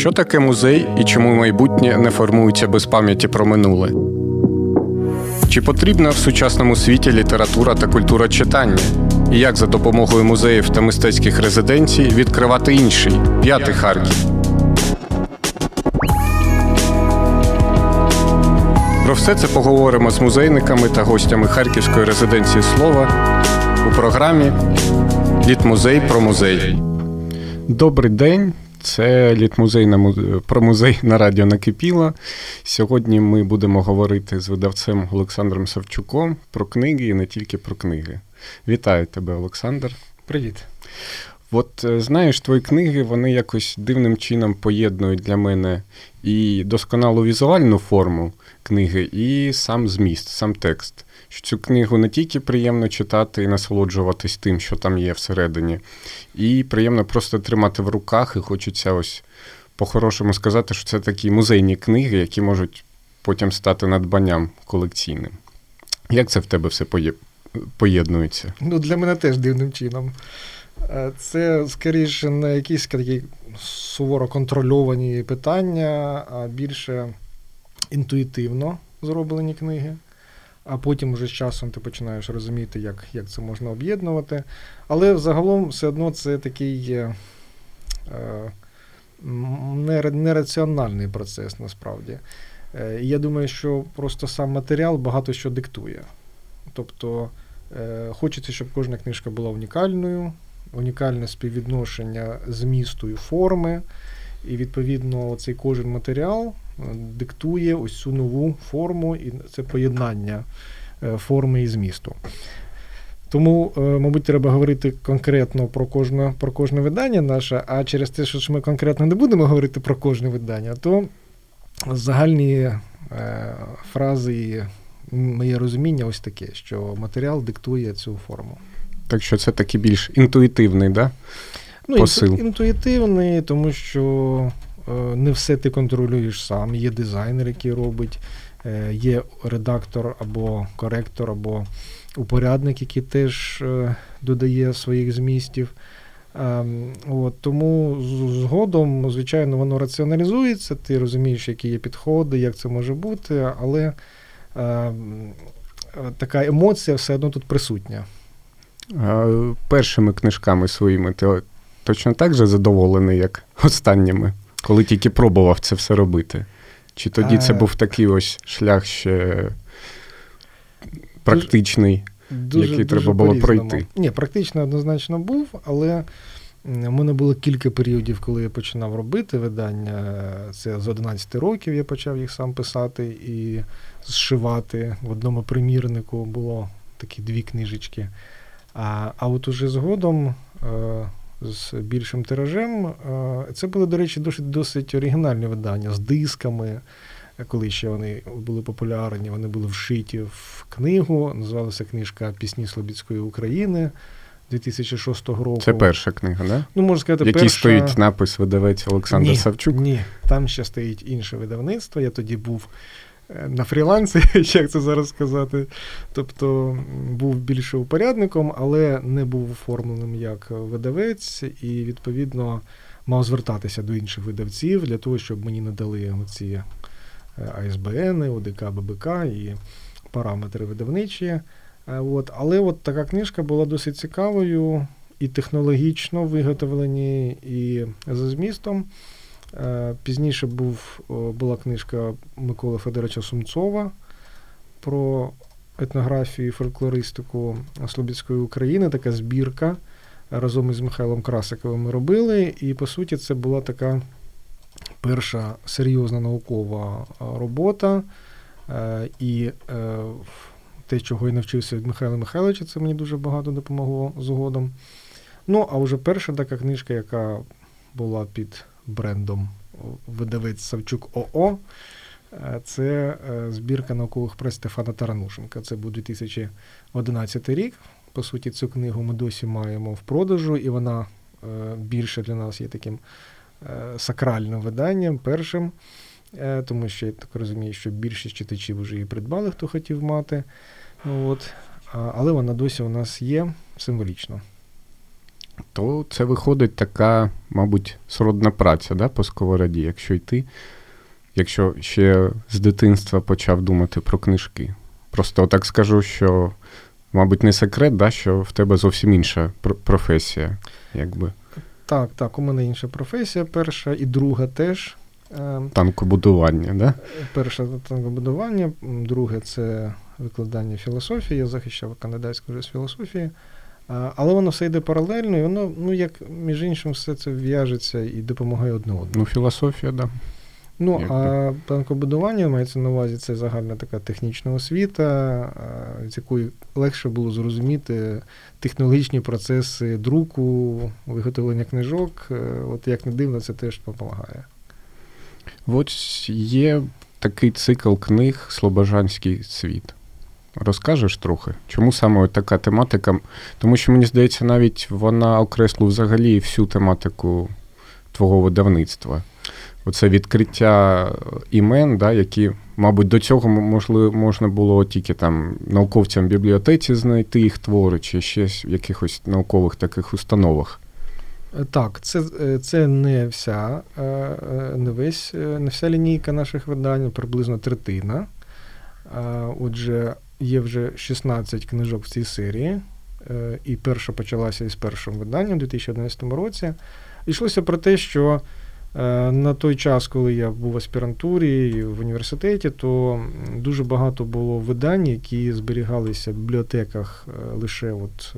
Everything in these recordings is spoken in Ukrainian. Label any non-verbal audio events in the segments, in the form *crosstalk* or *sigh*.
Що таке музей і чому майбутнє не формується без пам'яті про минуле? Чи потрібна в сучасному світі література та культура читання? І як за допомогою музеїв та мистецьких резиденцій відкривати інший п'ятий Харків? Про все це поговоримо з музейниками та гостями Харківської резиденції слова у програмі Літмузей про музей. Добрий день. Це літмузей на про музей на радіо накипіло. Сьогодні ми будемо говорити з видавцем Олександром Савчуком про книги і не тільки про книги. Вітаю тебе, Олександр. Привіт. От е, знаєш, твої книги вони якось дивним чином поєднують для мене і досконалу візуальну форму книги, і сам зміст, сам текст. Що Цю книгу не тільки приємно читати і насолоджуватись тим, що там є всередині, і приємно просто тримати в руках, і хочеться ось по-хорошому сказати, що це такі музейні книги, які можуть потім стати надбанням колекційним. Як це в тебе все поєднується? Ну, Для мене теж дивним чином. Е, це скоріше не якісь такі суворо контрольовані питання, а більше інтуїтивно зроблені книги. А потім вже з часом ти починаєш розуміти, як як це можна об'єднувати. Але загалом все одно це такий е, нераціональний процес насправді. Е, Я думаю, що просто сам матеріал багато що диктує. Тобто е, хочеться, щоб кожна книжка була унікальною, унікальне співвідношення змісту і форми. І, відповідно, цей кожен матеріал е, диктує ось цю нову форму, і це поєднання е, форми і змісту. Тому, е, мабуть, треба говорити конкретно про кожне про кожне видання наше, а через те, що ми конкретно не будемо говорити про кожне видання, то загальні е, фрази і моє розуміння ось таке, що матеріал диктує цю форму. Так що це такий більш інтуїтивний, да? Ну, посил? інтуїтивний, тому що е, не все ти контролюєш сам. Є дизайнер, який робить, е, є редактор або коректор, або упорядник, який теж е, додає своїх змістів. Ем, от, Тому згодом, звичайно, воно раціоналізується, ти розумієш, які є підходи, як це може бути, але е, така емоція все одно тут присутня. Першими книжками своїми ти точно так же задоволений, як останніми, коли тільки пробував це все робити? Чи тоді це був такий ось шлях ще практичний, дуже, який дуже треба було пройти? Ні, практично однозначно був, але. У мене було кілька періодів, коли я починав робити видання. Це з 11 років я почав їх сам писати і зшивати. В одному примірнику було такі дві книжечки. А а от уже згодом е, з більшим тиражем, е, це були, до речі, досить досить оригінальні видання з дисками. Коли ще вони були популярні, вони були вшиті в книгу. Називалася книжка Пісні Слобідської України 2006 року. Це перша книга, да? Ну, можна сказати, Який перша... стоїть напис видавець Олександр ні, Савчук? Ні, там ще стоїть інше видавництво. Я тоді був на фрілансі, *laughs* як це зараз сказати. Тобто був більше упорядником, але не був оформленим як видавець, і відповідно мав звертатися до інших видавців для того, щоб мені надали оці е, АСБН, ОДК, ББК і параметри видавничі. Е, от. Але от така книжка була досить цікавою і технологічно виготовлені, і за змістом. Е, пізніше був, була книжка Миколи Федоровича Сумцова про етнографію і фольклористику Слобідської України, така збірка. Разом із Михайлом Красиковим ми робили. І, по суті, це була така перша серйозна наукова робота. Е, і е, те, чого я навчився від Михайла Михайловича, це мені дуже багато допомогло згодом. Ну, а вже перша така книжка, яка була під брендом видавець Савчук ОО. Е, це е, збірка наукових праць Стефана Таранушенка. Це був 2011 рік. По суті, цю книгу ми досі маємо в продажу, і вона е, більше для нас є таким сакральним виданням, першим, тому що я так розумію, що більшість читачів вже її придбали, хто хотів мати. От. Але вона досі у нас є символічно. То це виходить така, мабуть, сродна праця да, по сковороді, якщо йти, якщо ще з дитинства почав думати про книжки. Просто так скажу, що, мабуть, не секрет, да, що в тебе зовсім інша професія. якби. Так, так, у мене інша професія, перша і друга теж. Ем, танкобудування, да? Перше танкобудування, друге це викладання філософії. Я захищав кандидатську з філософії. Але воно все йде паралельно, і воно, ну як між іншим, все це в'яжеться і допомагає одне одному. Ну, філософія, так. Да. Ну, а танкобудування мається на увазі це загальна така технічна освіта, з якої легше було зрозуміти технологічні процеси друку, виготовлення книжок. Е, от як не дивно, це теж допомагає. От є такий цикл книг Слобожанський світ. Розкажеш трохи, чому саме така тематика? Тому що мені здається, навіть вона окреслила взагалі всю тематику твого видавництва. Оце відкриття імен, да, які, мабуть, до цього можливо, можна було тільки там науковцям в бібліотеці знайти їх твори, чи ще в якихось наукових таких установах. Е, так, це е, це не вся е, не весь, не вся лінійка наших видань, приблизно третина. Отже, є вже 16 книжок в цій серії, і перша почалася із першим виданням у 2011 році. Йшлося про те, що на той час, коли я був в аспірантурі і в університеті, то дуже багато було видань, які зберігалися в бібліотеках лише от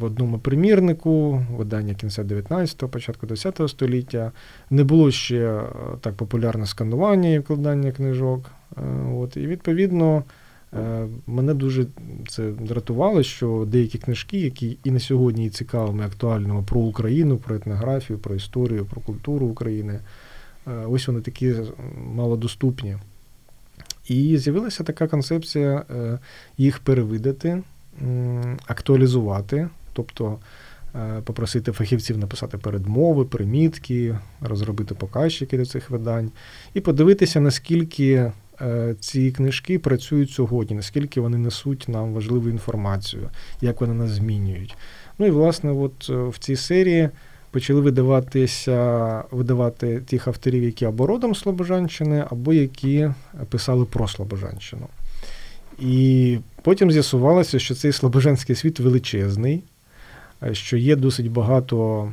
в одному примірнику, видання кінця 19-го, початку 20-го століття. Не було ще е, так популярне сканування і вкладання книжок. Е, от, І відповідно е, мене дуже це дратувало, що деякі книжки, які і на сьогодні є цікавими, актуальними про Україну, про етнографію, про історію, про культуру України, ось вони такі малодоступні. І з'явилася така концепція їх перевидати актуалізувати, тобто е, попросити фахівців написати передмови, примітки, розробити показчики до цих видань, і подивитися, наскільки е, ці книжки працюють сьогодні, наскільки вони несуть нам важливу інформацію, як вони нас змінюють. Ну і власне, от е, в цій серії. Почали видаватися, видавати тих авторів, які або родом Слобожанщини, або які писали про Слобожанщину. І потім з'ясувалося, що цей Слобожанський світ величезний, е, що є досить багато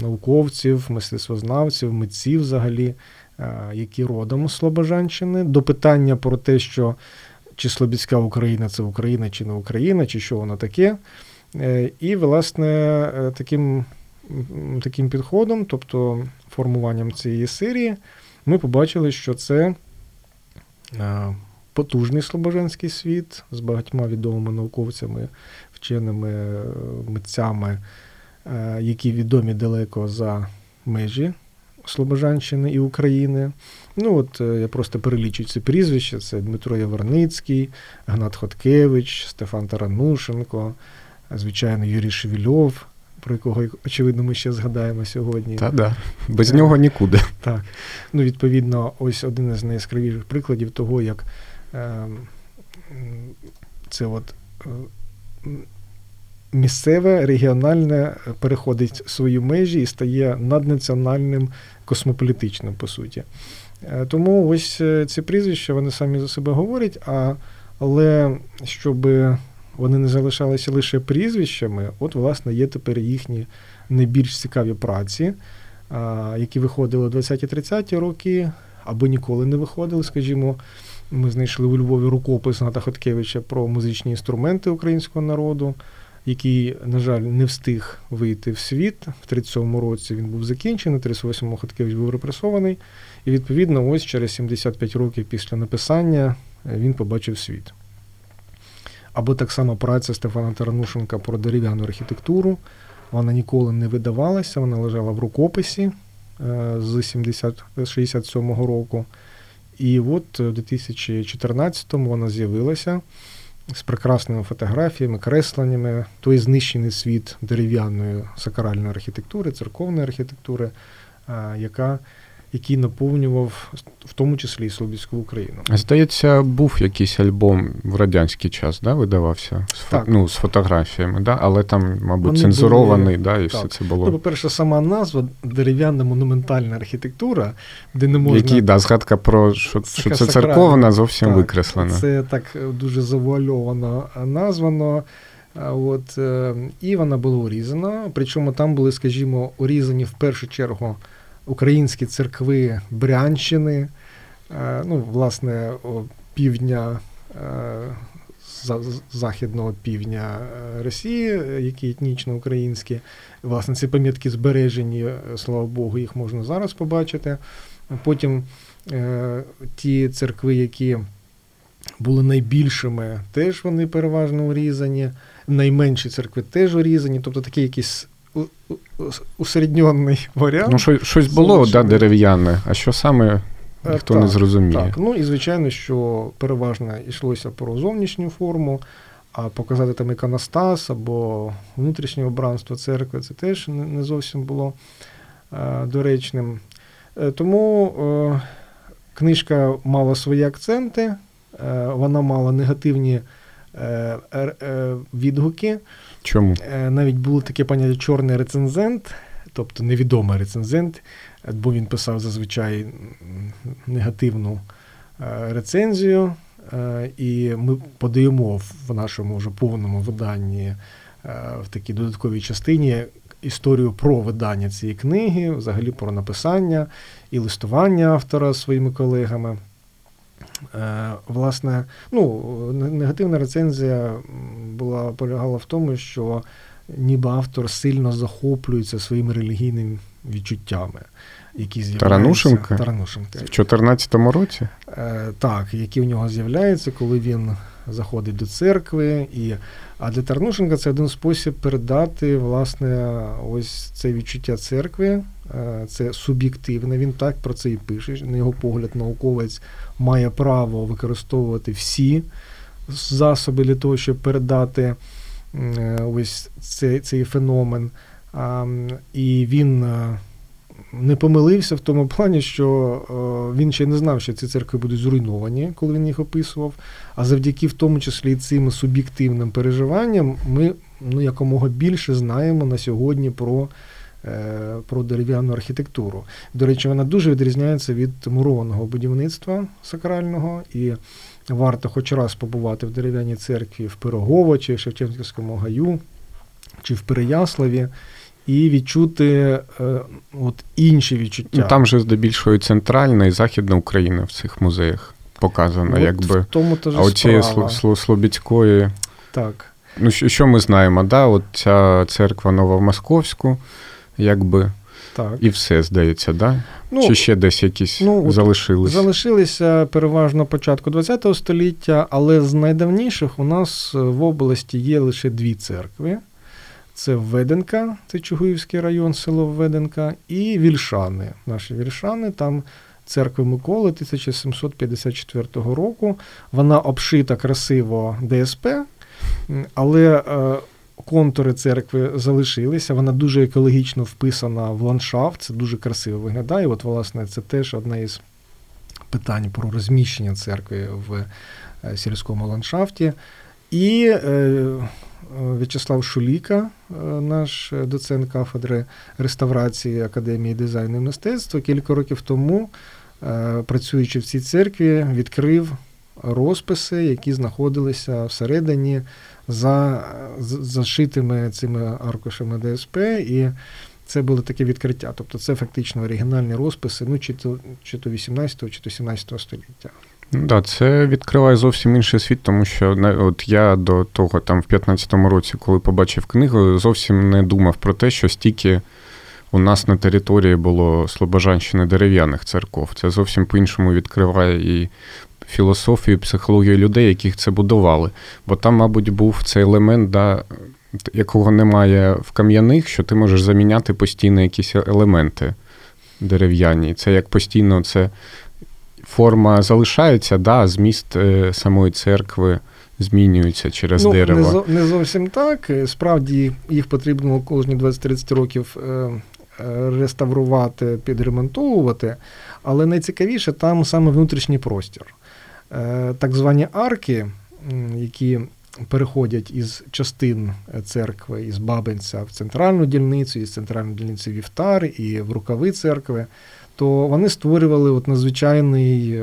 науковців, мистецтвознавців, митців взагалі, е, які родом з Слобожанщини. До питання про те, що чи Слобідська Україна це Україна, чи не Україна, чи що воно таке. Е, і, власне, таким таким підходом, тобто формуванням цієї серії, ми побачили, що це потужний Слобожанський світ з багатьма відомими науковцями, вченими митцями, е, які відомі далеко за межі Слобожанщини і України. Ну от е, Я просто перелічу ці прізвища: це Дмитро Яворницький, Гнат Хоткевич, Стефан Таранушенко, звичайно, Юрій Шевільов. Про якого, очевидно, ми ще згадаємо сьогодні. Та да. Без нього нікуди. Так. Ну, Відповідно, ось один із найяскравіших прикладів того, як це от е, місцеве, регіональне переходить свої межі і стає наднаціональним космополітичним, по суті. Е, тому ось е, ці прізвища вони самі за себе говорять, а, але щоб вони не залишалися лише прізвищами, от, власне, є тепер їхні найбільш цікаві праці, які виходили у 20-30 роки, або ніколи не виходили, скажімо. Ми знайшли у Львові рукопис Ната Хоткевича про музичні інструменти українського народу, який, на жаль, не встиг вийти в світ. В 37-му році він був закінчений, в 38-му Хоткевич був репресований. І, відповідно, ось через 75 років після написання він побачив світ. Або так само праця Стефана Таранушенка про дерев'яну архітектуру. Вона ніколи не видавалася, вона лежала в рукописі е, з 67-го року. І от у 2014-му вона з'явилася з прекрасними фотографіями, кресленнями, той знищений світ дерев'яної сакральної архітектури, церковної архітектури, яка який наповнював в тому числі і Слобідську Україну. Здається, був якийсь альбом в радянський час, да, видавався з так. ну, з фотографіями, да? але там, мабуть, Вони цензурований, були... да, і так. все це було. Ну, По-перше, сама назва дерев'яна монументальна архітектура, де не можна. Які, да, згадка про що, що це церковна зовсім так, викреслена. Це так дуже завуальовано названо. От, е, І вона була урізана. Причому там були, скажімо, урізані в першу чергу українські церкви Брянщини, е, ну, власне, півдня. Е, західного півдня Росії, які етнічно українські. Власне, ці пам'ятки збережені, слава Богу, їх можна зараз побачити. Потім е, ті церкви, які були найбільшими, теж вони переважно урізані найменші церкви теж урізані, тобто такий якийсь усередньонний варіант. Ну, що, щось було да, дерев'яне, а що саме е, ніхто так, не зрозуміє. Так, ну і звичайно, що переважно йшлося про зовнішню форму, а показати там іконостас або внутрішнє обранство церкви це теж не зовсім було е, доречним. Е, тому книжка мала свої акценти, вона мала негативні. Е, е, відгуки. Чому? Е, навіть було таке поняття чорний рецензент, тобто невідомий рецензент, бо він писав зазвичай негативну рецензію. І ми подаємо в нашому вже повному виданні в такій додатковій частині історію про видання цієї книги, взагалі про написання і листування автора своїми колегами. Е, власне, ну, негативна рецензія була полягала в тому, що ніби автор сильно захоплюється своїми релігійними відчуттями, які з'являються Таранушенка? Таранушенка. В 2014 році? Е, так, які у нього з'являються, коли він заходить до церкви. І, А для Тарнушенка це один спосіб передати власне ось це відчуття церкви. Е, це суб'єктивне. Він так про це і пише. На його погляд, науковець має право використовувати всі засоби для того, щоб передати е, ось цей, цей феномен. І він е, не помилився в тому плані, що він ще не знав, що ці церкви будуть зруйновані, коли він їх описував. А завдяки в тому числі цим суб'єктивним переживанням ми ну, якомога більше знаємо на сьогодні про. Е, про дерев'яну архітектуру. До речі, вона дуже відрізняється від мурованого будівництва сакрального, і варто хоч раз побувати в дерев'яній церкві в Пирогово чи в Шевченківському гаю, чи в Переяславі. І відчути е, от інші відчуття. Ну, там же здебільшого центральна і західна Україна в цих музеях показана. От якби. В тому а оцієї Слобідської. Так. Ну, що ми знаємо? Да? От ця церква Новомосковську, якби. Так. І все, здається, да? Ну, Чи ще десь якісь ну, залишилися? Залишилися переважно початку ХХ століття, але з найдавніших у нас в області є лише дві церкви. Це Веденка, це Чугуївський район, село Веденка, і Вільшани. Наші Вільшани, там церкви Миколи 1754 року. Вона обшита красиво ДСП, але е, контури церкви залишилися. Вона дуже екологічно вписана в ландшафт, це дуже красиво виглядає. От, власне, це теж одне із питань про розміщення церкви в е, сільському ландшафті. І е, В'ячеслав Шуліка, е, наш доцент кафедри реставрації Академії дизайну і мистецтва, кілька років тому, працюючи в цій церкві, відкрив розписи, які знаходилися всередині за зашитими цими аркушами ДСП. і це було таке відкриття. Тобто це фактично оригінальні розписи, ну чи то чи то 18 чи то 17 століття. Ну да, це відкриває зовсім інший світ, тому що от я до того, там в 15-му році, коли побачив книгу, зовсім не думав про те, що стільки у нас на території було Слобожанщини дерев'яних церков. Це зовсім по-іншому відкриває і філософію, психологію людей, яких це будували. Бо там, мабуть, був цей елемент, да, якого немає в кам'яних, що ти можеш заміняти постійно якісь елементи дерев'яні. Це як постійно це форма залишається, да, зміст е, самої церкви. Змінюються через ну, дерево. Не не зовсім так. Справді їх потрібно кожні 20-30 років е, реставрувати, підремонтовувати. Але найцікавіше там саме внутрішній простір. Так звані арки, які переходять із частин церкви, із Бабинця в центральну дільницю, із центральної дільниці Вівтар і в рукави церкви, то вони створювали от надзвичайний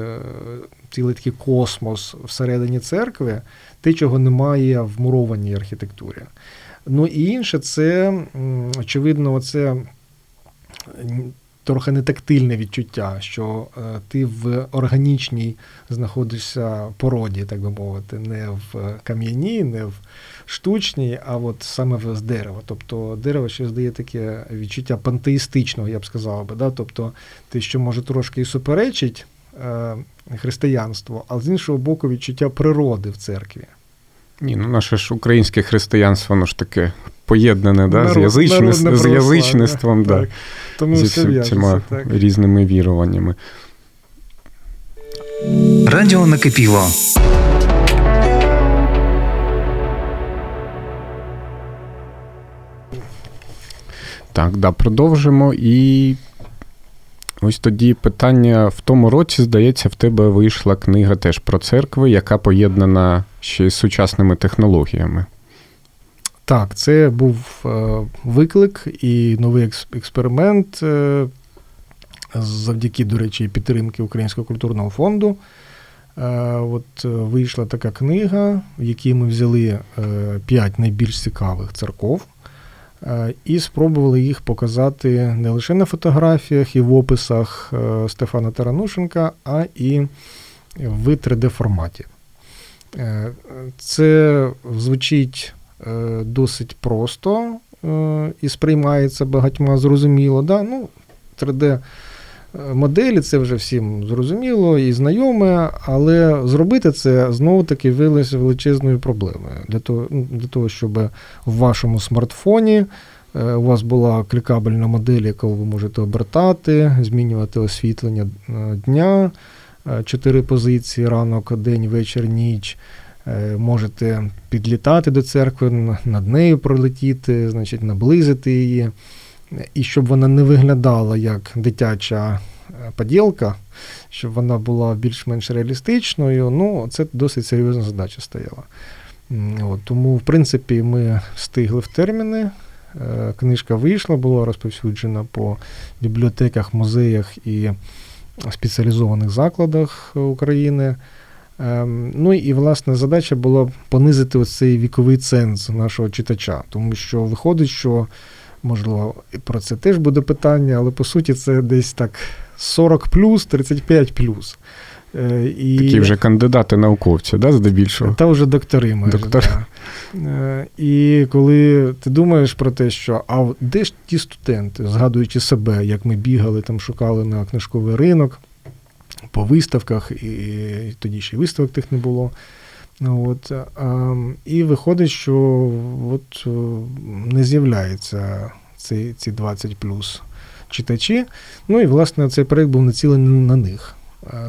цілий такий космос всередині церкви, те, чого немає в мурованій архітектурі. Ну і інше, це, очевидно, це трохи не тактильне відчуття, що е, ти в органічній знаходишся породі, так би мовити, не в кам'яній, не в штучній, а от саме з дерева. Тобто дерево ще здає таке відчуття пантеїстичного, я б сказав би. Да? Тобто те, що може трошки і суперечить е, християнству, а з іншого боку, відчуття природи в церкві. Ні, ну наше ж українське християнство, воно ж таке поєднане да, Народ, з язичництвом, з язичництвом, да, Тому зі всіма різними віруваннями. Радіо накипіло. Так, да, продовжимо. І ось тоді питання в тому році, здається, в тебе вийшла книга теж про церкви, яка поєднана ще з сучасними технологіями. Так, це був е, виклик і новий експеримент е, завдяки, до речі, підтримки Українського культурного фонду. Е, от Вийшла така книга, в якій ми взяли п'ять найбільш цікавих церков і спробували їх показати не лише на фотографіях і в описах Стефана Таранушенка, а і в 3D-форматі. Це звучить досить просто е, і сприймається багатьма зрозуміло. Да? Ну, 3D моделі це вже всім зрозуміло і знайоме, але зробити це знову-таки виявилося величезною проблемою. Для того, ну, для того, щоб в вашому смартфоні. Е, у вас була клікабельна модель, яку ви можете обертати, змінювати освітлення дня, чотири позиції: ранок, день, вечір, ніч. Е, можете підлітати до церкви, над нею пролетіти, значить, наблизити її. І щоб вона не виглядала як дитяча е, поділка, щоб вона була більш-менш реалістичною, ну, це досить серйозна задача стояла. От, Тому, в принципі, ми встигли в терміни. Е, книжка вийшла, була розповсюджена по бібліотеках, музеях і спеціалізованих закладах України. Ем, ну і власне задача була понизити оцей віковий ценз нашого читача, тому що виходить, що можливо про це теж буде питання, але по суті це десь так 40 плюс, 35 плюс. Е, і... Такі вже кандидати науковці, да, здебільшого? Та вже доктори майже. Доктор. Да. Е, і коли ти думаєш про те, що а де ж ті студенти, згадуючи себе, як ми бігали, там шукали на книжковий ринок по виставках, і тоді ще й виставок тих не було. От, а, І виходить, що от е, не з'являються ці ці 20 плюс читачі. Ну і, власне, цей проєкт був націлений на них.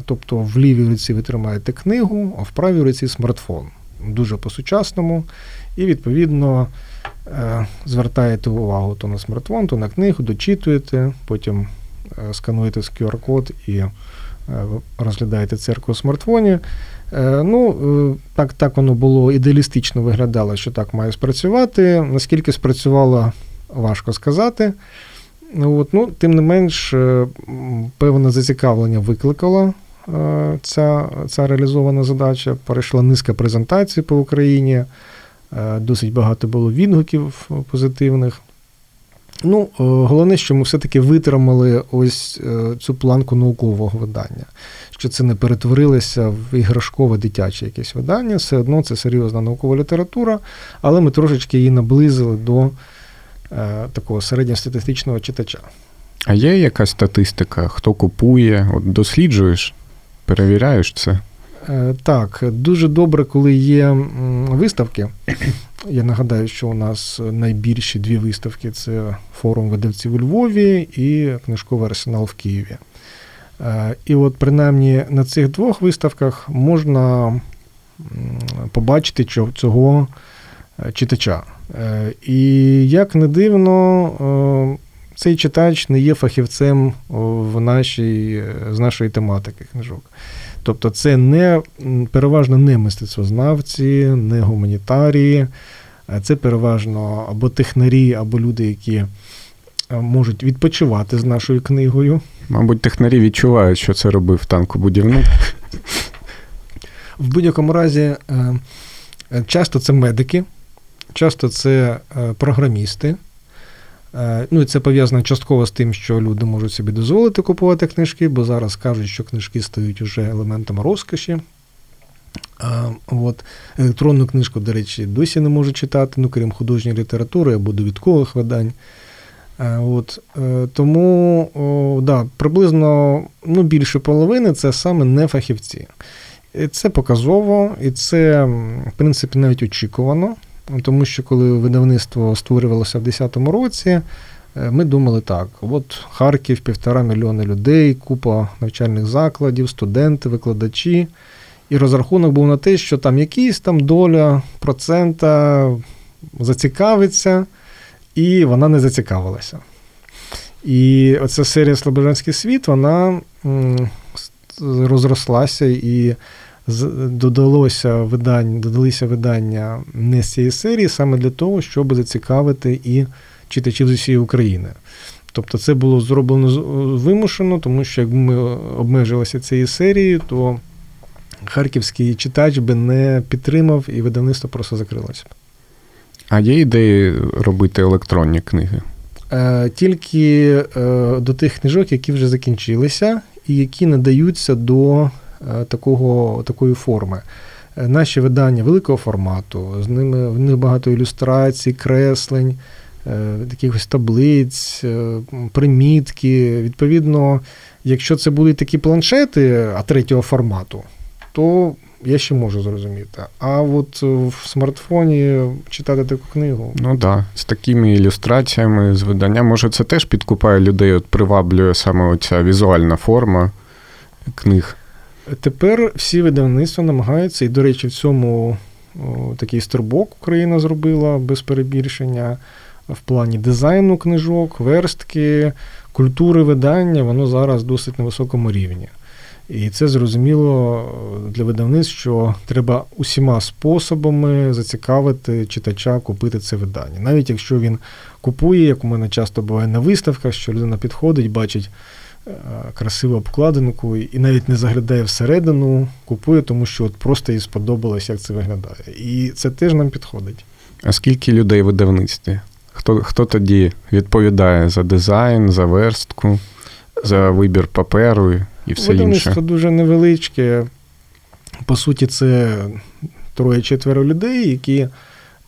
Тобто в лівій руці ви тримаєте книгу, а в правій руці смартфон. Дуже по-сучасному. І, відповідно, е, звертаєте увагу то на смартфон, то на книгу, дочитуєте, потім е, скануєте QR-код і Е, розглядаєте церкву у смартфоні. Е, ну, е, Так так воно було ідеалістично виглядало, що так має спрацювати. Наскільки спрацювало, важко сказати. От, ну, Тим не менш, певне зацікавлення викликала ця ця реалізована задача. Перейшла низка презентацій по Україні, досить багато було відгуків позитивних. Ну, е, головне, що ми все-таки витримали ось е, цю планку наукового видання, що це не перетворилося в іграшкове дитяче якесь видання, все одно це серйозна наукова література, але ми трошечки її наблизили до е, такого середньостатистичного читача. А є якась статистика, хто купує? От Досліджуєш, перевіряєш це? Е, так, дуже добре, коли є виставки. *coughs* Я нагадаю, що у нас найбільші дві виставки це форум видавців у Львові і книжковий арсенал в Києві. Е, і от принаймні на цих двох виставках можна побачити цього е, читача. І як не дивно, цей читач не є фахівцем в нашій, з нашої тематики книжок. Тобто, це не переважно не мистецтвознавці, не гуманітарії, це переважно або технарі, або люди, які можуть відпочивати з нашою книгою. Мабуть, технарі відчувають, що це робив танкобудівник. В будь-якому разі, е, е, часто це медики, часто це е, програмісти. Ну і це пов'язано частково з тим, що люди можуть собі дозволити купувати книжки, бо зараз кажуть, що книжки стають вже елементом розкоші. От. Електронну книжку, до речі, досі не можуть читати, ну крім художньої літератури або довідкових видань. От, Тому о, да, приблизно ну, більше половини це саме не фахівці. І Це показово, і це, в принципі, навіть очікувано. Тому що коли видавництво створювалося в 2010 році, е, ми думали так: от Харків, півтора мільйони людей, купа навчальних закладів, студенти, викладачі. І розрахунок був на те, що там якийсь там доля процента зацікавиться, і вона не зацікавилася. І оця серія Слобожанський світ, вона розрослася і додалося видань, додалися видання не з цієї серії саме для того, щоб зацікавити і читачів з усієї України. Тобто це було зроблено вимушено, тому що якби ми обмежилися цією серією, то харківський читач би не підтримав і видавництво просто закрилося. А є ідеї робити електронні книги? Е, тільки е, до тих книжок, які вже закінчилися, і які надаються до такого, такої форми. Е, наші видання великого формату, з ними в них багато ілюстрацій, креслень, е, якихось таблиць, примітки. Відповідно, якщо це будуть такі планшети, а третього формату, то я ще можу зрозуміти. А от в смартфоні читати таку книгу. Ну так, да. з такими ілюстраціями, з видання, може, це теж підкупає людей, от приваблює саме оця візуальна форма книг. Тепер всі видавництва намагаються, і, до речі, в цьому о, такий стрибок Україна зробила без перебільшення в плані дизайну книжок, верстки, культури видання, воно зараз досить на високому рівні. І це зрозуміло для видавництв, що треба усіма способами зацікавити читача купити це видання. Навіть якщо він купує, як у мене часто буває на виставках, що людина підходить, бачить красиву обкладинку і навіть не заглядає всередину, купує, тому що от просто їй сподобалось, як це виглядає. І це теж нам підходить. А скільки людей в видавництві? Хто хто тоді відповідає за дизайн, за верстку, за вибір паперу і все Видавництво інше? дуже невеличке. По суті, це троє-четверо людей, які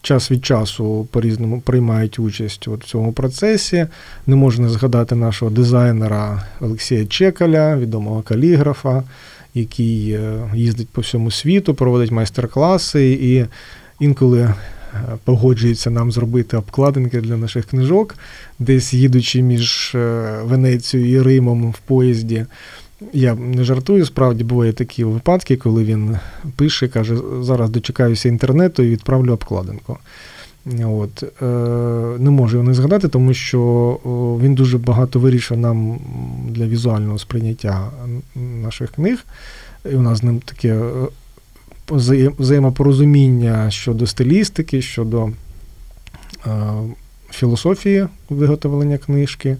час від часу по-різному приймають участь у цьому процесі. Не можна згадати нашого дизайнера Олексія Чекаля, відомого каліграфа, який е, їздить по всьому світу, проводить майстер-класи і інколи. Е, погоджується нам зробити обкладинки для наших книжок, десь їдучи між е, Венецією і Римом в поїзді. Я не жартую, справді бувають такі випадки, коли він пише, каже, зараз дочекаюся інтернету і відправлю обкладинку. От. Е, Не можу його не згадати, тому що він дуже багато вирішив нам для візуального сприйняття наших книг. І у нас з ним таке е, взаємопорозуміння щодо стилістики, щодо е, філософії виготовлення книжки.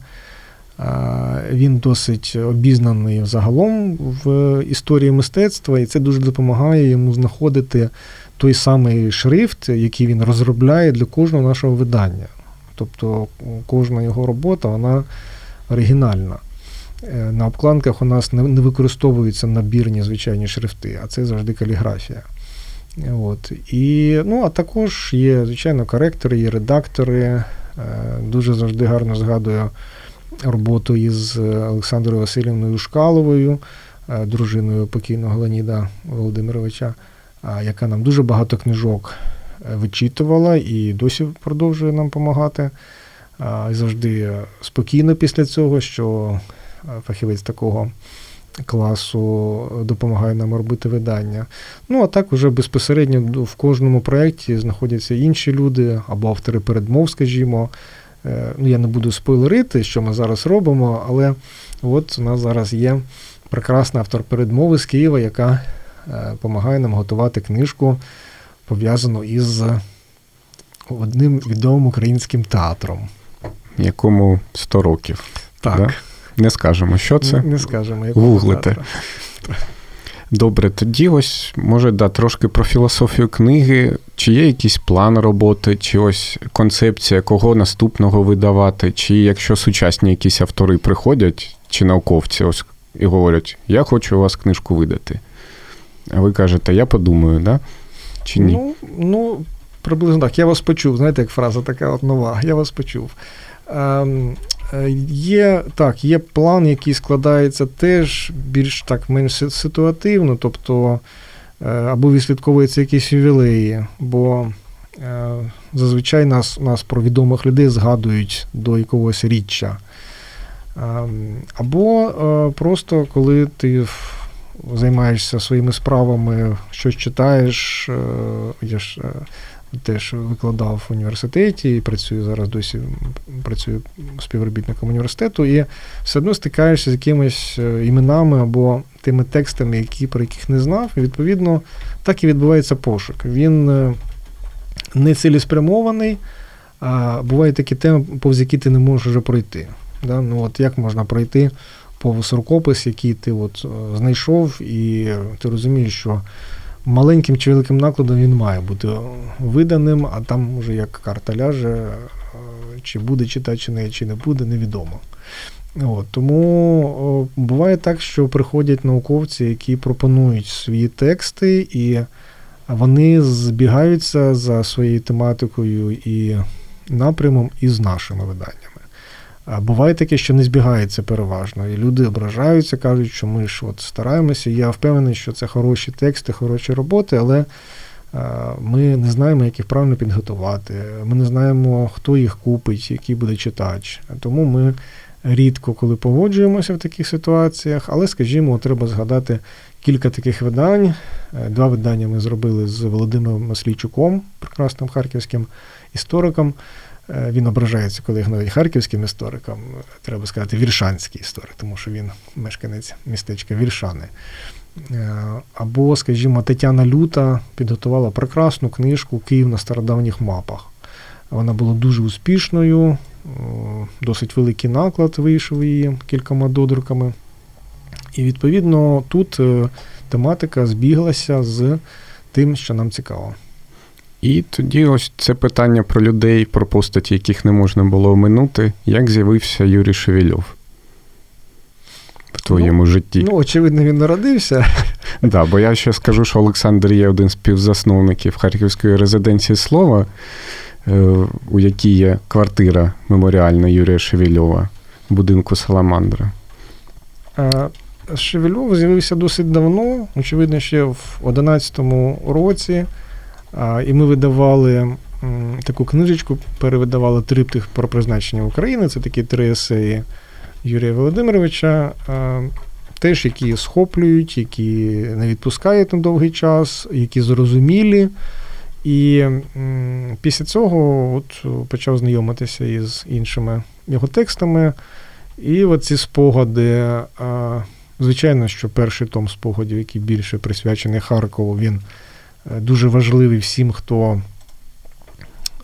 Він досить обізнаний загалом в історії мистецтва, і це дуже допомагає йому знаходити той самий шрифт, який він розробляє для кожного нашого видання. Тобто кожна його робота вона оригінальна. Е, на обкладинках у нас не використовуються набірні звичайні шрифти, а це завжди каліграфія. От. І, ну, А також є, звичайно, коректори, є редактори. Е, дуже завжди гарно згадую роботу із е, Олександрою Васильівною Шкаловою, е, дружиною покійного Леоніда Володимировича, яка нам дуже багато книжок е, вичитувала і досі продовжує нам допомагати. І завжди спокійно після цього, що фахівець такого класу допомагає нам робити видання. Ну, а так уже безпосередньо в кожному проєкті знаходяться інші люди або автори передмов, скажімо. Ну я не буду спойлерити, що ми зараз робимо, але от у нас зараз є прекрасна автор передмови з Києва, яка допомагає нам готувати книжку, пов'язану із одним відомим українським театром. Якому 100 років. Так. Да? Не скажемо, що це. Не скажемо, якого Гуглите. Добре, тоді ось, може, да, трошки про філософію книги. Чи є якийсь план роботи, чи ось концепція, кого наступного видавати, чи якщо сучасні якісь автори приходять, чи науковці ось і говорять, я хочу у вас книжку видати. А ви кажете, я подумаю, да? Чи ні? Ну, ну приблизно так. Я вас почув. Знаєте, як фраза така от нова, я вас почув. Ем, Є так, є план, який складається теж більш так менш ситуативно, тобто е, або відслідковуються якісь ювілеї, бо е, зазвичай нас нас про відомих людей згадують до якогось річчя. Ем, або е, просто коли ти займаєшся своїми справами, щось читаєш, е, теж викладав в університеті і працюю зараз досі працюю співробітником університету, і все одно стикаєшся з якимись е, іменами або тими текстами, які, про яких не знав. І відповідно так і відбувається пошук. Він е, не цілеспрямований, а бувають такі теми, повз які ти не можеш вже пройти. Да? Ну, от Як можна пройти повз рукопис, який ти от е, знайшов, і ти розумієш, що маленьким чи великим накладом він має бути виданим, а там вже як карта ляже, е, чи буде читати, чи не, чи не буде, невідомо. От, Тому буває так, що приходять науковці, які пропонують свої тексти, і вони збігаються за своєю тематикою і напрямом із нашими виданнями. Буває таке, що не збігається переважно, і люди ображаються, кажуть, що ми ж от стараємося. Я впевнений, що це хороші тексти, хороші роботи, але ми не знаємо, як їх правильно підготувати. Ми не знаємо, хто їх купить, який буде читач. Тому ми рідко коли погоджуємося в таких ситуаціях, але, скажімо, треба згадати кілька таких видань. Е, два видання ми зробили з Володимиром Маслійчуком, прекрасним харківським істориком. Е, він ображається, коли їх харківським історикам, треба сказати, віршанський історик, тому що він мешканець містечка Віршани. Е, або, скажімо, Тетяна Люта підготувала прекрасну книжку Київ на стародавніх мапах. Вона була дуже успішною, досить великий наклад вийшов її кількома додруками. І, відповідно, тут е, тематика збіглася з тим, що нам цікаво. І тоді ось це питання про людей, про постаті, яких не можна було оминути. Як з'явився Юрій Шевельов в твоєму ну, житті? Ну, очевидно, він народився. Так, *laughs* да, бо я ще скажу, що Олександр є один з співзасновників Харківської резиденції слова, е, у якій є квартира меморіальна Юрія Шевельова, в будинку Саламандра. Шевельов з'явився досить давно, очевидно, ще в 2011 році. І ми видавали таку книжечку, перевидавали триптих про призначення України. Це такі три есеї Юрія Володимировича, теж які схоплюють, які не відпускають на довгий час, які зрозумілі. І після цього от почав знайомитися із іншими його текстами. І оці спогади, звичайно, що перший том спогадів, який більше присвячений Харкову, він дуже важливий всім, хто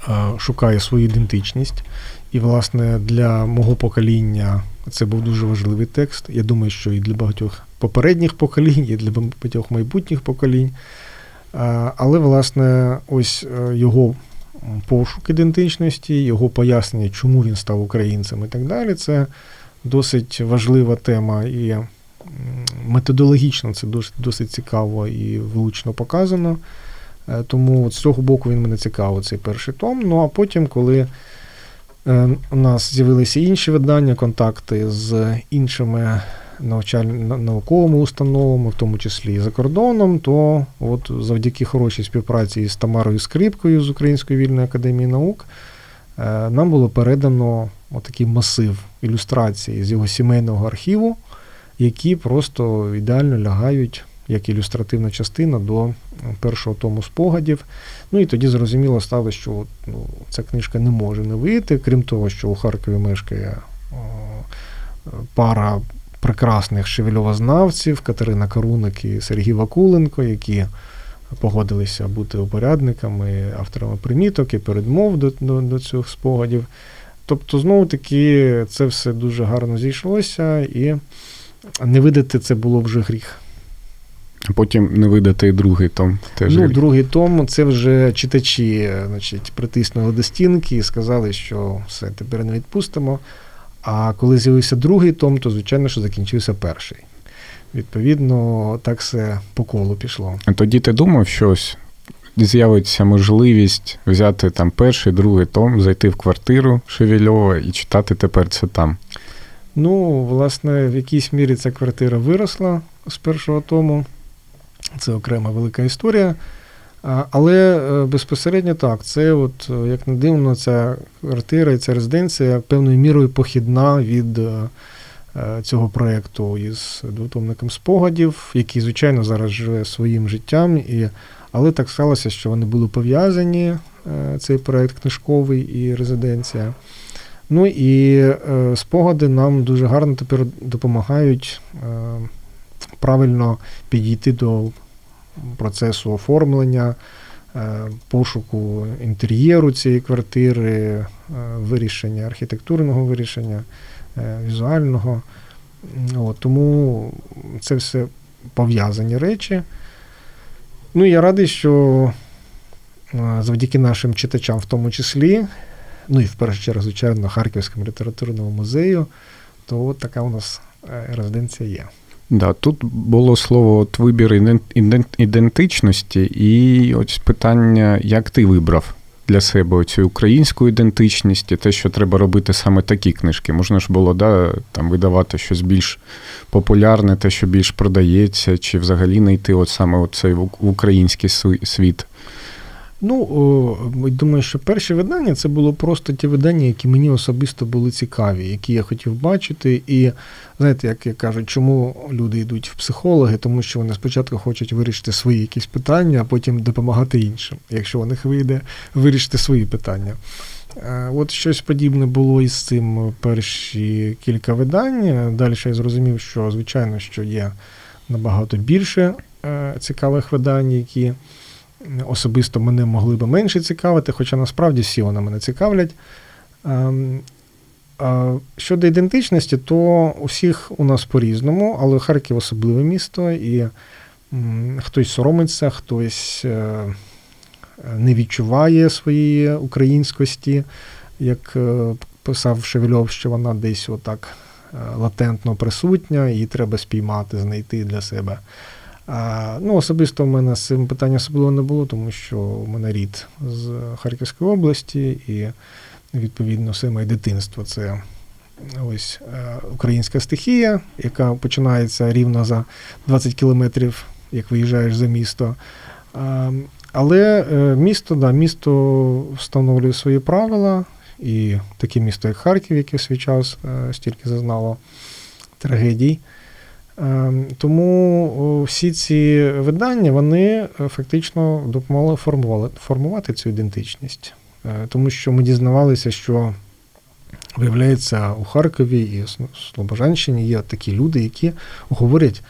е, шукає свою ідентичність. І, власне, для мого покоління це був дуже важливий текст. Я думаю, що і для багатьох попередніх поколінь, і для багатьох майбутніх поколінь. Е, але, власне, ось його пошук ідентичності, його пояснення, чому він став українцем і так далі, це досить важлива тема. І методологічно це досить, досить цікаво і влучно показано. Е, тому от з цього боку він мене цікавив, цей перший том. Ну а потім, коли е, у нас з'явилися інші видання, контакти з іншими науковими установами, в тому числі і за кордоном, то от завдяки хорошій співпраці з Тамарою Скрипкою з Української вільної академії наук е, нам було передано отакий масив ілюстрацій з його сімейного архіву які просто ідеально лягають як ілюстративна частина до першого тому спогадів. Ну і тоді зрозуміло стало, що ну, ця книжка не може не вийти, крім того, що у Харкові мешкає о, пара прекрасних шевельовознавців Катерина Коруник і Сергій Вакуленко, які погодилися бути упорядниками, авторами приміток і передмов до, до, до цих спогадів. Тобто, знову таки, це все дуже гарно зійшлося, і не видати це було вже гріх. А потім не видати і другий том. Теж ну, другий том це вже читачі значить, притиснули до стінки і сказали, що все, тепер не відпустимо. А коли з'явився другий том, то звичайно, що закінчився перший. Відповідно, так все по колу пішло. А тоді ти думав, що ось з'явиться можливість взяти там перший, другий том, зайти в квартиру Шевельова і читати тепер це там. Ну, власне, в якійсь мірі ця квартира виросла з першого тому. Це окрема велика історія. Але е, безпосередньо так, це, от, е, як не дивно, ця квартира і ця резиденція певною мірою похідна від е, цього проєкту із двотомником спогадів, який, звичайно, зараз живе своїм життям. І, Але так сталося, що вони були пов'язані, цей проєкт книжковий і резиденція. Ну і спогади нам дуже гарно тепер допомагають правильно підійти до процесу оформлення, е, пошуку інтер'єру цієї квартири, е, вирішення архітектурного вирішення, е, візуального. От, Тому це все пов'язані речі. Ну я радий, що завдяки нашим читачам, в тому числі, ну і в першу чергу, звичайно, Харківському літературному музею, то от така у нас резиденція є. Да, Тут було слово от вибір ідентичності, і ось питання, як ти вибрав для себе цю українську ідентичність і те, що треба робити саме такі книжки. Можна ж було да, там видавати щось більш популярне, те, що більш продається, чи взагалі не йти от саме цей в український світ. Ну, думаю, що перші видання це було просто ті видання, які мені особисто були цікаві, які я хотів бачити. І знаєте, як я кажу, чому люди йдуть в психологи, тому що вони спочатку хочуть вирішити свої якісь питання, а потім допомагати іншим, якщо у них вийде вирішити свої питання. Е, от щось подібне було із цим перші кілька видань. Далі я зрозумів, що звичайно що є набагато більше е, цікавих видань, які особисто мене могли би менше цікавити, хоча насправді всі вони мене цікавлять. Ем, щодо ідентичності, то у всіх у нас по-різному, але Харків особливе місто, і хтось соромиться, хтось е, не відчуває своєї українськості, як е, писав Шевельов, що вона десь отак е, латентно присутня, її треба спіймати, знайти для себе. Ну, Особисто в мене з цим питання особливо не було, тому що в мене рід з Харківської області, і, відповідно, все моє дитинство це ось е, українська стихія, яка починається рівно за 20 кілометрів, як виїжджаєш за місто. Але е, місто, да, місто встановлює свої правила, і таке місто, як Харків, яке в свій час е, стільки зазнало трагедій. Ем, тому всі ці видання вони е, фактично допомогли формувати цю ідентичність. Е, тому що ми дізнавалися, що виявляється у Харкові і Слобожанщині є такі люди, які говорять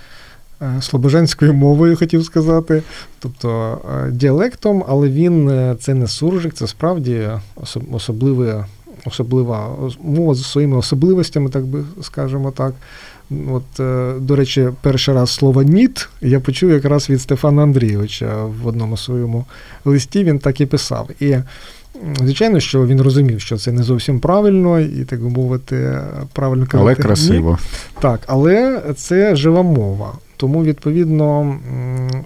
е, слобожанською мовою, хотів сказати, тобто діалектом, але він це не суржик, це справді особливе. Особлива мова з своїми особливостями, так би скажемо так. От, е, До речі, перший раз слово ніт я почув якраз від Стефана Андрійовича в одному своєму листі. Він так і писав. І звичайно, що він розумів, що це не зовсім правильно, і так би мовити, правильно казати. Але красиво. Ні. Так, але це жива мова. Тому, відповідно,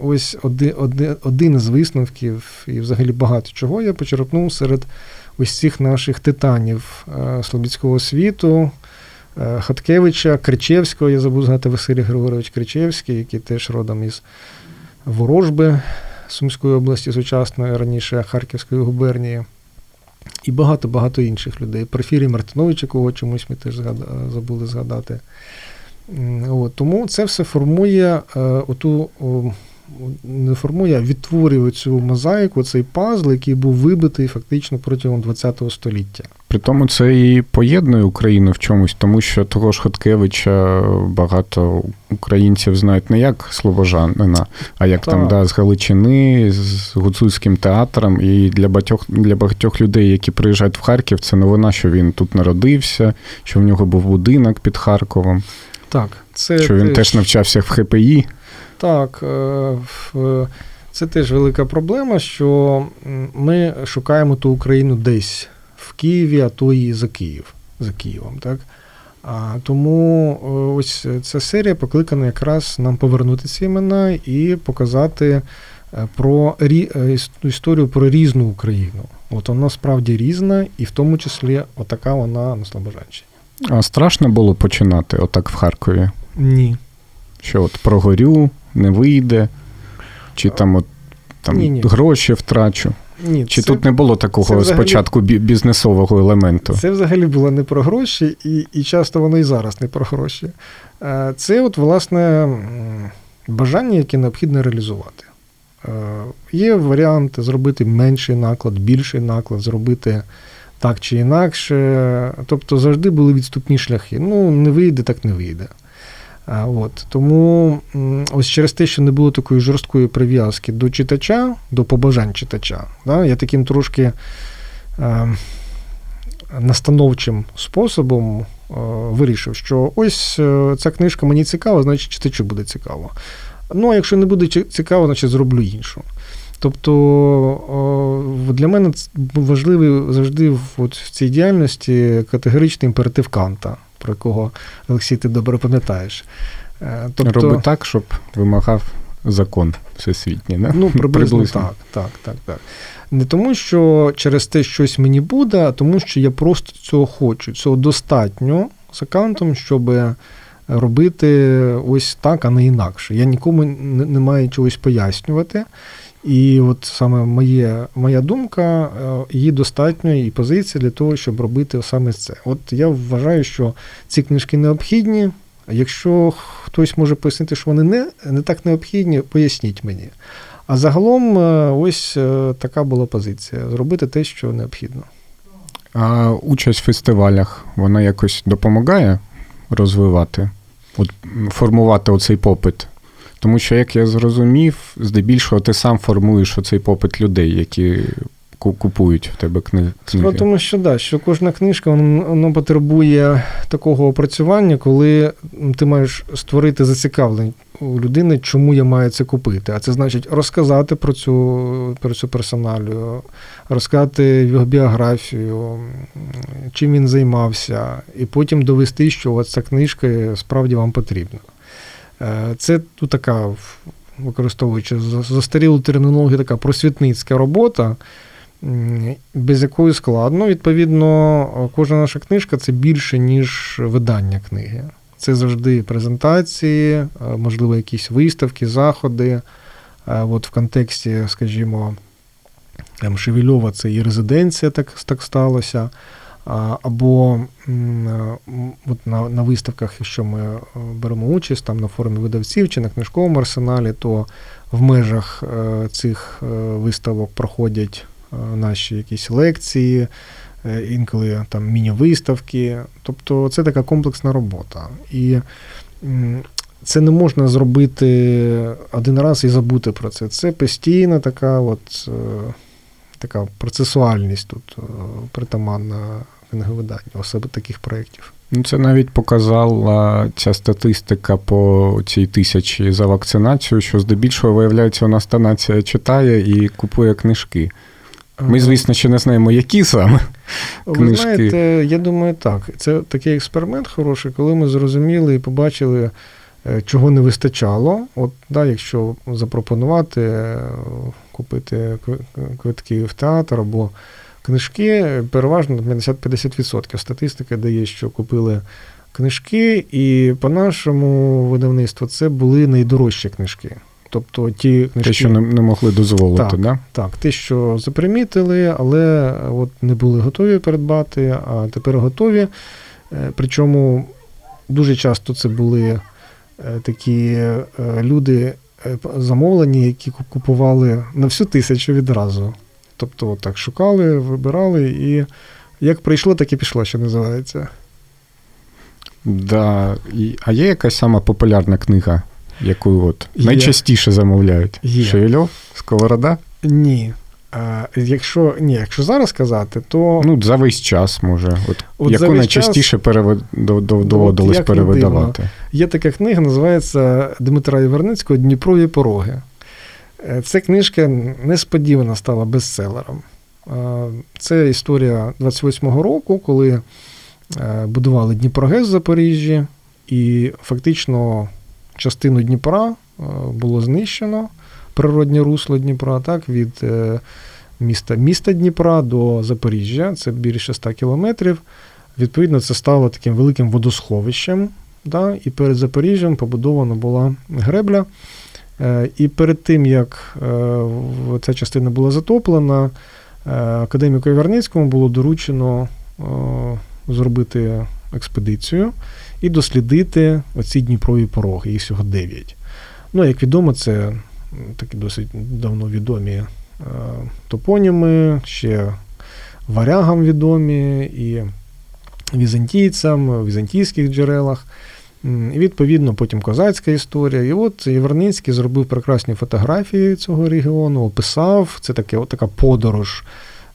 ось один, один, один з висновків, і взагалі багато чого я почерпнув серед ось цих наших титанів е, Слобідського світу. Е, Хаткевича, Кричевського, я забув згадати Василь Григорович Кричевський, який теж родом із Ворожби Сумської області, сучасної, раніше Харківської губернії. І багато-багато інших людей. Порфірій Мартинович, якого чомусь ми теж забули згадати. От, Тому це все формує е, оту. Не формує, а відтворює цю мозаїку, цей пазл, який був вибитий фактично протягом ХХ століття. При тому це і поєднує Україну в чомусь, тому що того ж Хоткевича багато українців знають не як слобожанина, а як так. там да, з Галичини, з гуцульським театром. І для багатьох для багатьох людей, які приїжджають в Харків, це новина, що він тут народився, що в нього був будинок під Харковом. Так, це що він теж, теж навчався в ХПІ. Так. Е, це теж велика проблема, що ми шукаємо ту Україну десь в Києві, а то і за Київ, за Києвом. Так? А, Тому е, ось ця серія покликана якраз нам повернути ці імена і показати е, про е, історію про різну Україну. От вона справді різна, і в тому числі отака вона на Слобожанщині. А страшно було починати отак в Харкові? Ні. Що от прогорю, не вийде, чи там от там ні, ні. гроші втрачу. Ні, Чи це, тут не було такого взагалі, спочатку бізнесового елементу? Це взагалі було не про гроші, і і часто воно і зараз не про гроші. Е, це, от, власне, бажання, яке необхідно реалізувати. Е, є варіанти зробити менший наклад, більший наклад, зробити так чи інакше. Тобто завжди були відступні шляхи. Ну, не вийде, так не вийде. От. Тому ось через те, що не було такої жорсткої прив'язки до читача, до побажань читача, да, я таким трошки е, настановчим способом е, вирішив, що ось е, ця книжка мені цікава, значить читачу буде цікаво. Ну, а якщо не буде цікаво, значить зроблю іншу. Тобто для мене важливий завжди в цій діяльності категоричний імператив Канта про якого Олексій, ти добре пам'ятаєш. Е, тобто, Роби так, щоб вимагав закон всесвітній. Не? Ну, приблизно, приблизно так, так, так, так. Не тому, що через те щось мені буде, а тому, що я просто цього хочу. Цього достатньо з аккаунтом, щоб робити ось так, а не інакше. Я нікому не маю чогось пояснювати. І от саме моє, моя думка, е, її достатньо і позиція для того, щоб робити саме це. От я вважаю, що ці книжки необхідні. Якщо хтось може пояснити, що вони не, не так необхідні, поясніть мені. А загалом, е, ось е, така була позиція: зробити те, що необхідно. А участь в фестивалях вона якось допомагає розвивати, от формувати оцей попит тому що, як я зрозумів, здебільшого ти сам формуєш оцей попит людей, які купують в тебе книги. Справа тому, що да, що кожна книжка вона потребує такого опрацювання, коли ти маєш створити зацікавлення у людини, чому я маю це купити. А це значить розказати про цю про цю персоналію, розказати його біографію, чим він займався, і потім довести, що ця книжка справді вам потрібна. Е, це тут така, використовуючи застарілу термінологію, така просвітницька робота, без якої складно. Відповідно, кожна наша книжка це більше, ніж видання книги. Це завжди презентації, е, можливо, якісь виставки, заходи. Е, от В контексті, скажімо, Шевельова це і резиденція так, так сталося. Або от на на виставках, якщо ми е, беремо участь там на форумі видавців чи на книжковому арсеналі, то в межах е, цих е, виставок проходять наші якісь лекції, інколи там міні-виставки. Тобто це така комплексна робота. І це не можна зробити один раз і забути про це. Це постійна така от така процесуальність тут притаманна книговидання, особи таких проєктів. Ну, Це навіть показала ця статистика по цій тисячі за вакцинацію, що здебільшого, виявляється, у нас та нація читає і купує книжки. Ми, звісно, ще не знаємо, які саме. книжки. Ви знаєте, я думаю, так. Це такий експеримент хороший, коли ми зрозуміли і побачили, е, чого не вистачало. От, да, Якщо запропонувати е, купити квитки в театр або книжки переважно 50-50%. Статистика дає, що купили книжки, і по нашому видавництву це були найдорожчі книжки. Тобто ті книжки... Те, що не, не могли дозволити, так? Да? Так, ті, що запримітили, але от не були готові передбати, а тепер готові. Е, причому дуже часто це були такі люди замовлені, які купували на всю тисячу відразу. Тобто так шукали, вибирали, і як прийшло, так і пішло, що називається. Да. І, А є якась сама популярна книга, яку от є. найчастіше замовляють? Є. Шевельов? Сковорода? Ні. Якщо ні, якщо зараз сказати, то. Ну, за весь час може. От, от Яку найчастіше час... перевед... доводилось от, перевидавати? Є така книга, називається Дмитра Єверницького Дніпрові пороги. Е, ця книжка несподівано стала бестселером. Це історія 28-го року, коли е, будували Дніпрогес в Запоріжжі, і фактично частину Дніпра е, було знищено, природнє русло Дніпра, так, від міста міста Дніпра до Запоріжжя, це більше 100 кілометрів. Відповідно, це стало таким великим водосховищем. Да, І перед Запоріжжям побудована була гребля. Е, і перед тим, як е, ця частина була затоплена, е, академіку Яворницькому було доручено зробити експедицію і дослідити оці Дніпрові пороги, їх всього 9. Ну, як відомо, це такі досить давно відомі топоніми, ще варягам відомі і візантійцям, в візантійських джерелах. І відповідно потім козацька історія. І от Єверницький зробив прекрасні фотографії цього регіону, описав. Це таке, от така подорож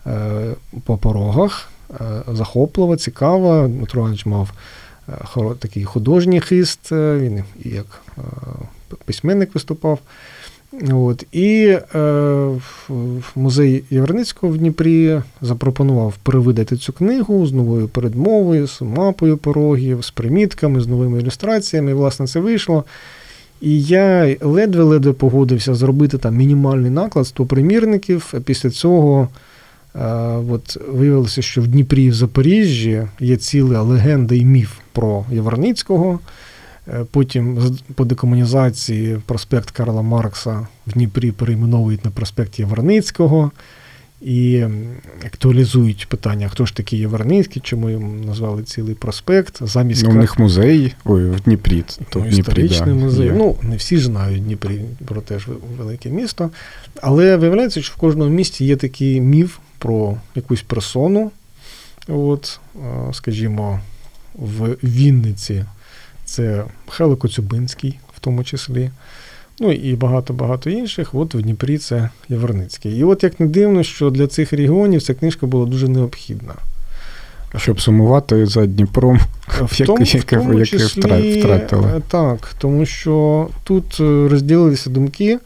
е, по порогах, е, захоплива, цікава. Дмитро Іванович мав е, такий художній хист, він як письменник виступав. От. І е, музей Єверницького в Дніпрі запропонував перевидати цю книгу з новою передмовою, з мапою порогів, з примітками, з новими ілюстраціями. І, власне, це вийшло. І я ледве-ледве погодився зробити там мінімальний наклад 100 примірників. Після цього е, от, виявилося, що в Дніпрі і в Запоріжжі є ціла легенда і міф про Єварницького. Е, потім по декомунізації проспект Карла Маркса в Дніпрі перейменовують на проспект Єварницького і актуалізують питання, хто ж такий Єварницький, чому їм назвали цілий проспект. Замість ну, У них музей ой, в Дніпрі. То ну, історичний да, музей. Є. Ну, не всі знають Дніпрі, про теж велике місто. Але виявляється, що в кожному місті є такий міф про якусь персону. От, скажімо, в Вінниці це Михайло Коцюбинський, в тому числі. Ну і багато-багато інших. От в Дніпрі це Яворницький. І от як не дивно, що для цих регіонів ця книжка була дуже необхідна. Щоб сумувати за Дніпром, в *laughs* тому, яке, в тому числі, втратили. Е, так, тому що тут е, розділилися думки.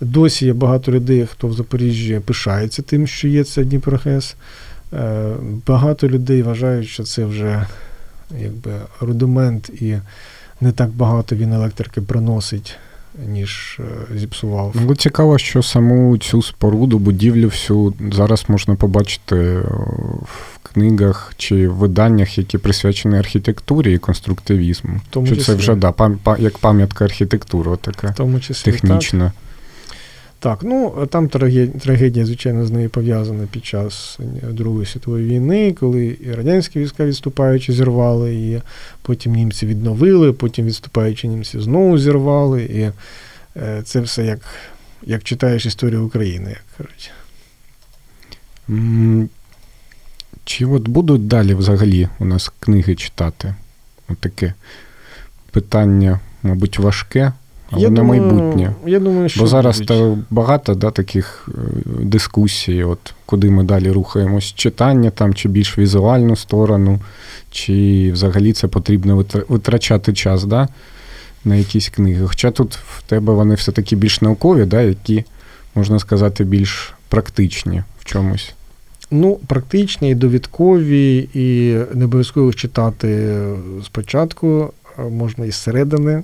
Досі є багато людей, хто в Запоріжжі пишається тим, що є це Дніпрогес. Е, багато людей вважають, що це вже якби рудимент і не так багато він електрики приносить, ніж е, зіпсував. Ну, цікаво, що саму цю споруду, будівлю всю зараз можна побачити е, в книгах чи виданнях, які присвячені архітектурі і конструктивізму. Тому що це вже да, пам, як пам'ятка архітектури, така тому числі, технічна. Так. Так, ну там трагедія, звичайно, з нею пов'язана під час Другої світової війни, коли і радянські війська відступаючи зірвали, і потім німці відновили, потім відступаючи німці знову зірвали. І е, це все як як читаєш історію України, як кажуть. Чи от будуть далі взагалі у нас книги читати? От таке питання, мабуть, важке. Але я на думаю, майбутнє. Я думаю, що Бо зараз та багато да, таких е, дискусій, от куди ми далі рухаємось, читання там, чи більш візуальну сторону, чи взагалі це потрібно витрачати час да, на якісь книги. Хоча тут в тебе вони все-таки більш наукові, да, які, можна сказати, більш практичні в чомусь. Ну, практичні, і довідкові, і не обов'язково читати спочатку, можна і зсередини.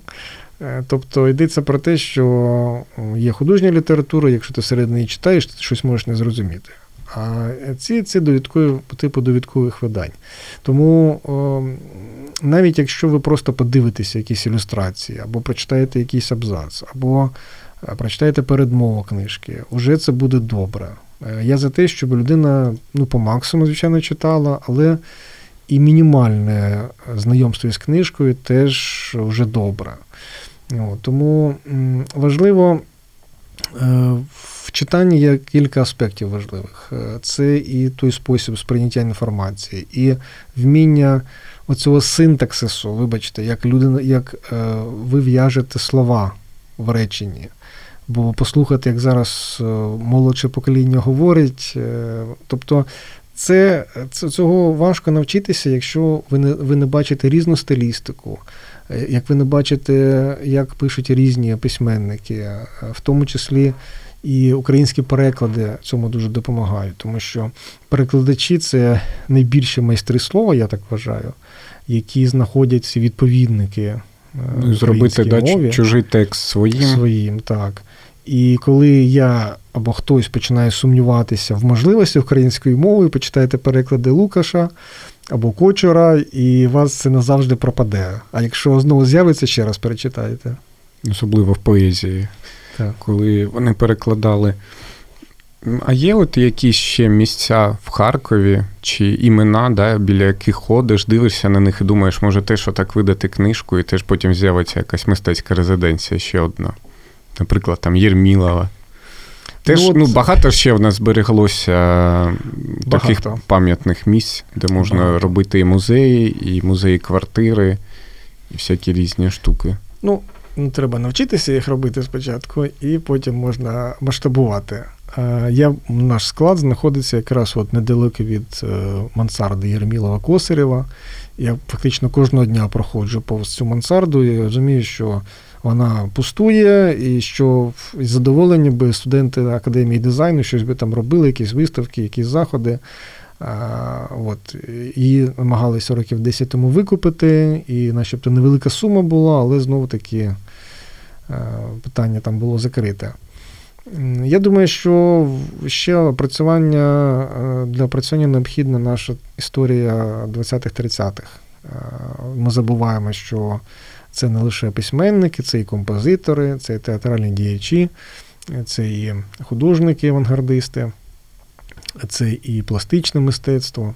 Е, тобто йдеться про те, що є художня література, якщо ти всередині читаєш, ти щось можеш не зрозуміти. А ці це довідкові типу довідкових видань. Тому о, навіть якщо ви просто подивитеся якісь ілюстрації, або прочитаєте якийсь абзац, або е, прочитаєте передмову книжки, уже це буде добре. Е, я за те, щоб людина ну, по максимуму, звичайно, читала, але і мінімальне знайомство із книжкою теж вже добре. Тому важливо в читанні є кілька аспектів важливих. Це і той спосіб сприйняття інформації, і вміння оцього синтаксису, вибачте, як людина, як ви в'яжете слова в реченні. Бо послухати, як зараз е, молодше покоління говорить. Е, тобто це, це цього важко навчитися, якщо ви не ви не бачите різну стилістику, е, як ви не бачите, як пишуть різні письменники, в тому числі і українські переклади цьому дуже допомагають, тому що перекладачі це найбільші майстри слова, я так вважаю, які знаходять ці відповідники. Ну, зробити да, чужий текст своїм. Своїм, так. І коли я або хтось починає сумніватися в можливості української мови, почитаєте переклади Лукаша або Кочора, і вас це назавжди пропаде. А якщо знову з'явиться, ще раз перечитаєте. Особливо в поезії, так. коли вони перекладали. А є от якісь ще місця в Харкові чи імена, да, біля яких ходиш, дивишся на них і думаєш, може теж отак видати книжку, і теж потім з'явиться якась мистецька резиденція ще одна наприклад, там Єрмілова. Теж ну, ну, багато ще в нас збереглося багато. таких пам'ятних місць, де можна багато. робити і музеї, і музеї квартири, і всякі різні штуки. Ну, ну, треба навчитися їх робити спочатку, і потім можна масштабувати. Я, Наш склад знаходиться якраз от недалеко від е, мансарди Єрмілова Косарєва. Я фактично кожного дня проходжу повз цю мансарду і розумію, що вона пустує, і що із задоволення би студенти академії дизайну щось би там робили, якісь виставки, якісь заходи. От, Її намагалися років 10 тому викупити, і начебто невелика сума була, але знову таки питання там було закрите. Я думаю, що ще опрацювання для опрацювання необхідна наша історія 20-30-х. Ми забуваємо, що це не лише письменники, це і композитори, це і театральні діячі, це і художники, авангардисти, це і пластичне мистецтво.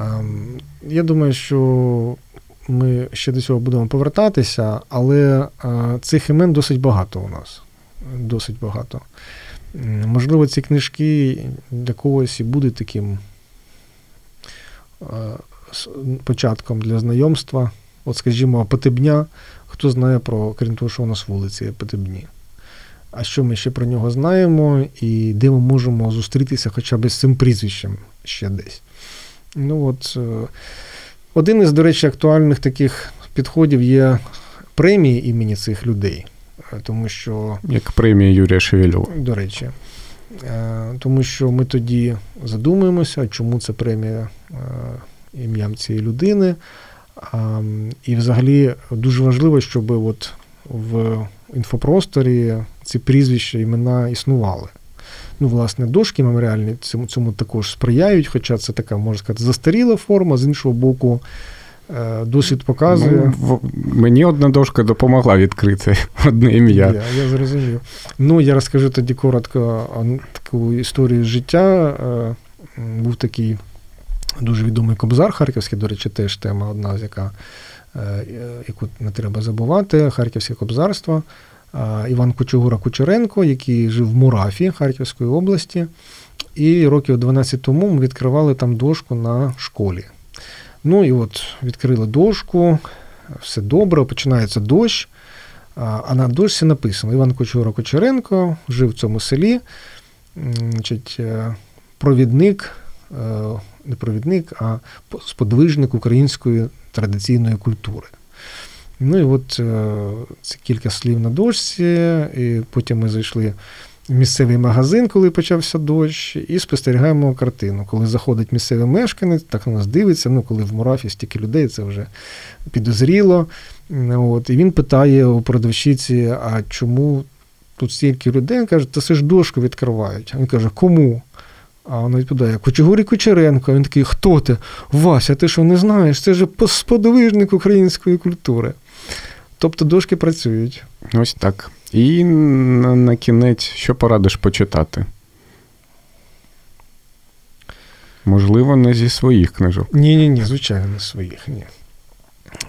Ем, я думаю, що ми ще до цього будемо повертатися, але е, цих імен досить багато у нас. Досить багато. Можливо, ці книжки для когось і будуть таким е, початком для знайомства От, скажімо, Потебня, хто знає про, крім того, що у нас вулиці Потебні. А що ми ще про нього знаємо, і де ми можемо зустрітися хоча б з цим прізвищем ще десь. Ну от, е, Один із, до речі, актуальних таких підходів є премії імені цих людей. Е, тому що... Як премія Юрія Шевельова. До речі. Е, тому що ми тоді задумуємося, чому це премія ім'ям цієї людини. І взагалі дуже важливо, щоб от в інфопросторі ці прізвища, імена існували. Ну, власне, дошки меморіальні цьому цьому також сприяють, хоча це така, можна сказати, застаріла форма, з іншого боку, е, досвід показує. Ну, мені одна дошка допомогла відкрити *laughs* одне ім'я. Я, я зрозумів. Ну, я розкажу тоді коротко таку історію життя. Е, був такий Дуже відомий Кобзар Харківський, до речі, теж тема одна, з яка, е, яку не треба забувати, Харківське кобзарство. Іван Кучугура Кучеренко, який жив в Мурафі Харківської області. І років 12 тому ми відкривали там дошку на школі. Ну і от відкрили дошку, все добре, починається дощ. А на дошці написано: Іван Кучугура Кучеренко жив в цьому селі, значить, е, провідник е, не провідник, а сподвижник української традиційної культури. Ну і от е, це кілька слів на дошці, і потім ми зайшли в місцевий магазин, коли почався дощ, і спостерігаємо картину. Коли заходить місцевий мешканець, так на нас дивиться, ну коли в Мурафі стільки людей, це вже підозріло. От, І він питає у продавщиці, а чому тут стільки людей? Він каже, та це ж дошку відкривають. Він каже, кому? А вона відповідає, Кочегурі Кучеренко. Він такий, хто ти? Вася, ти що не знаєш? Це ж сподвижник української культури. Тобто дошки працюють. Ось так. І на, на кінець, що порадиш почитати? Можливо, не зі своїх книжок. Ні, ні, ні, звичайно, не своїх, ні.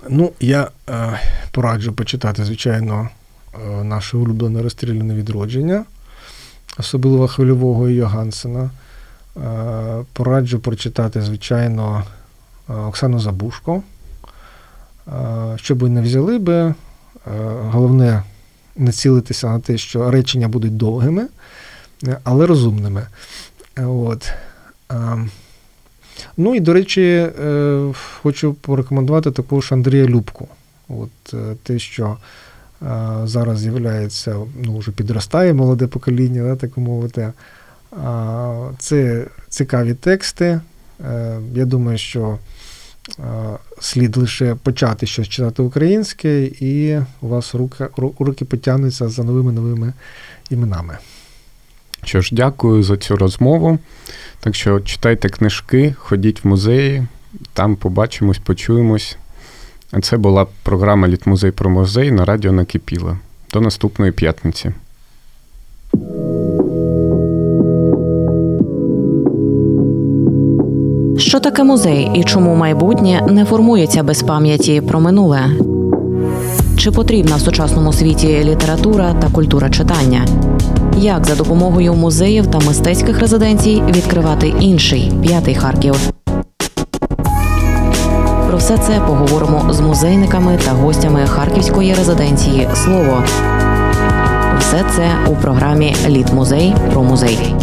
Ну, я е, пораджу почитати, звичайно, е, наше улюблене розстріляне відродження, особливо хвильового Йогансена. Е, пораджу прочитати, звичайно, е, Оксану Забушко. Е, що би не взяли би, головне націлитися на те, що речення будуть довгими, але розумними. От. Ну і, до речі, хочу порекомендувати також Андрія Любку. От Те, що зараз з'являється, ну, вже підростає молоде покоління, да, так мовити. Це цікаві тексти. Я думаю, що слід лише почати щось читати українське, і у вас руки, руки потягнуться за новими новими іменами. Що ж, дякую за цю розмову. Так що читайте книжки, ходіть в музеї, там побачимось, почуємось. Це була програма Літмузей про музей на радіо Накипіло. До наступної п'ятниці. Що таке музей і чому майбутнє не формується без пам'яті про минуле? Чи потрібна в сучасному світі література та культура читання? Як за допомогою музеїв та мистецьких резиденцій відкривати інший п'ятий Харків? Про все це поговоримо з музейниками та гостями харківської резиденції Слово. Все це у програмі Літ музей про музей.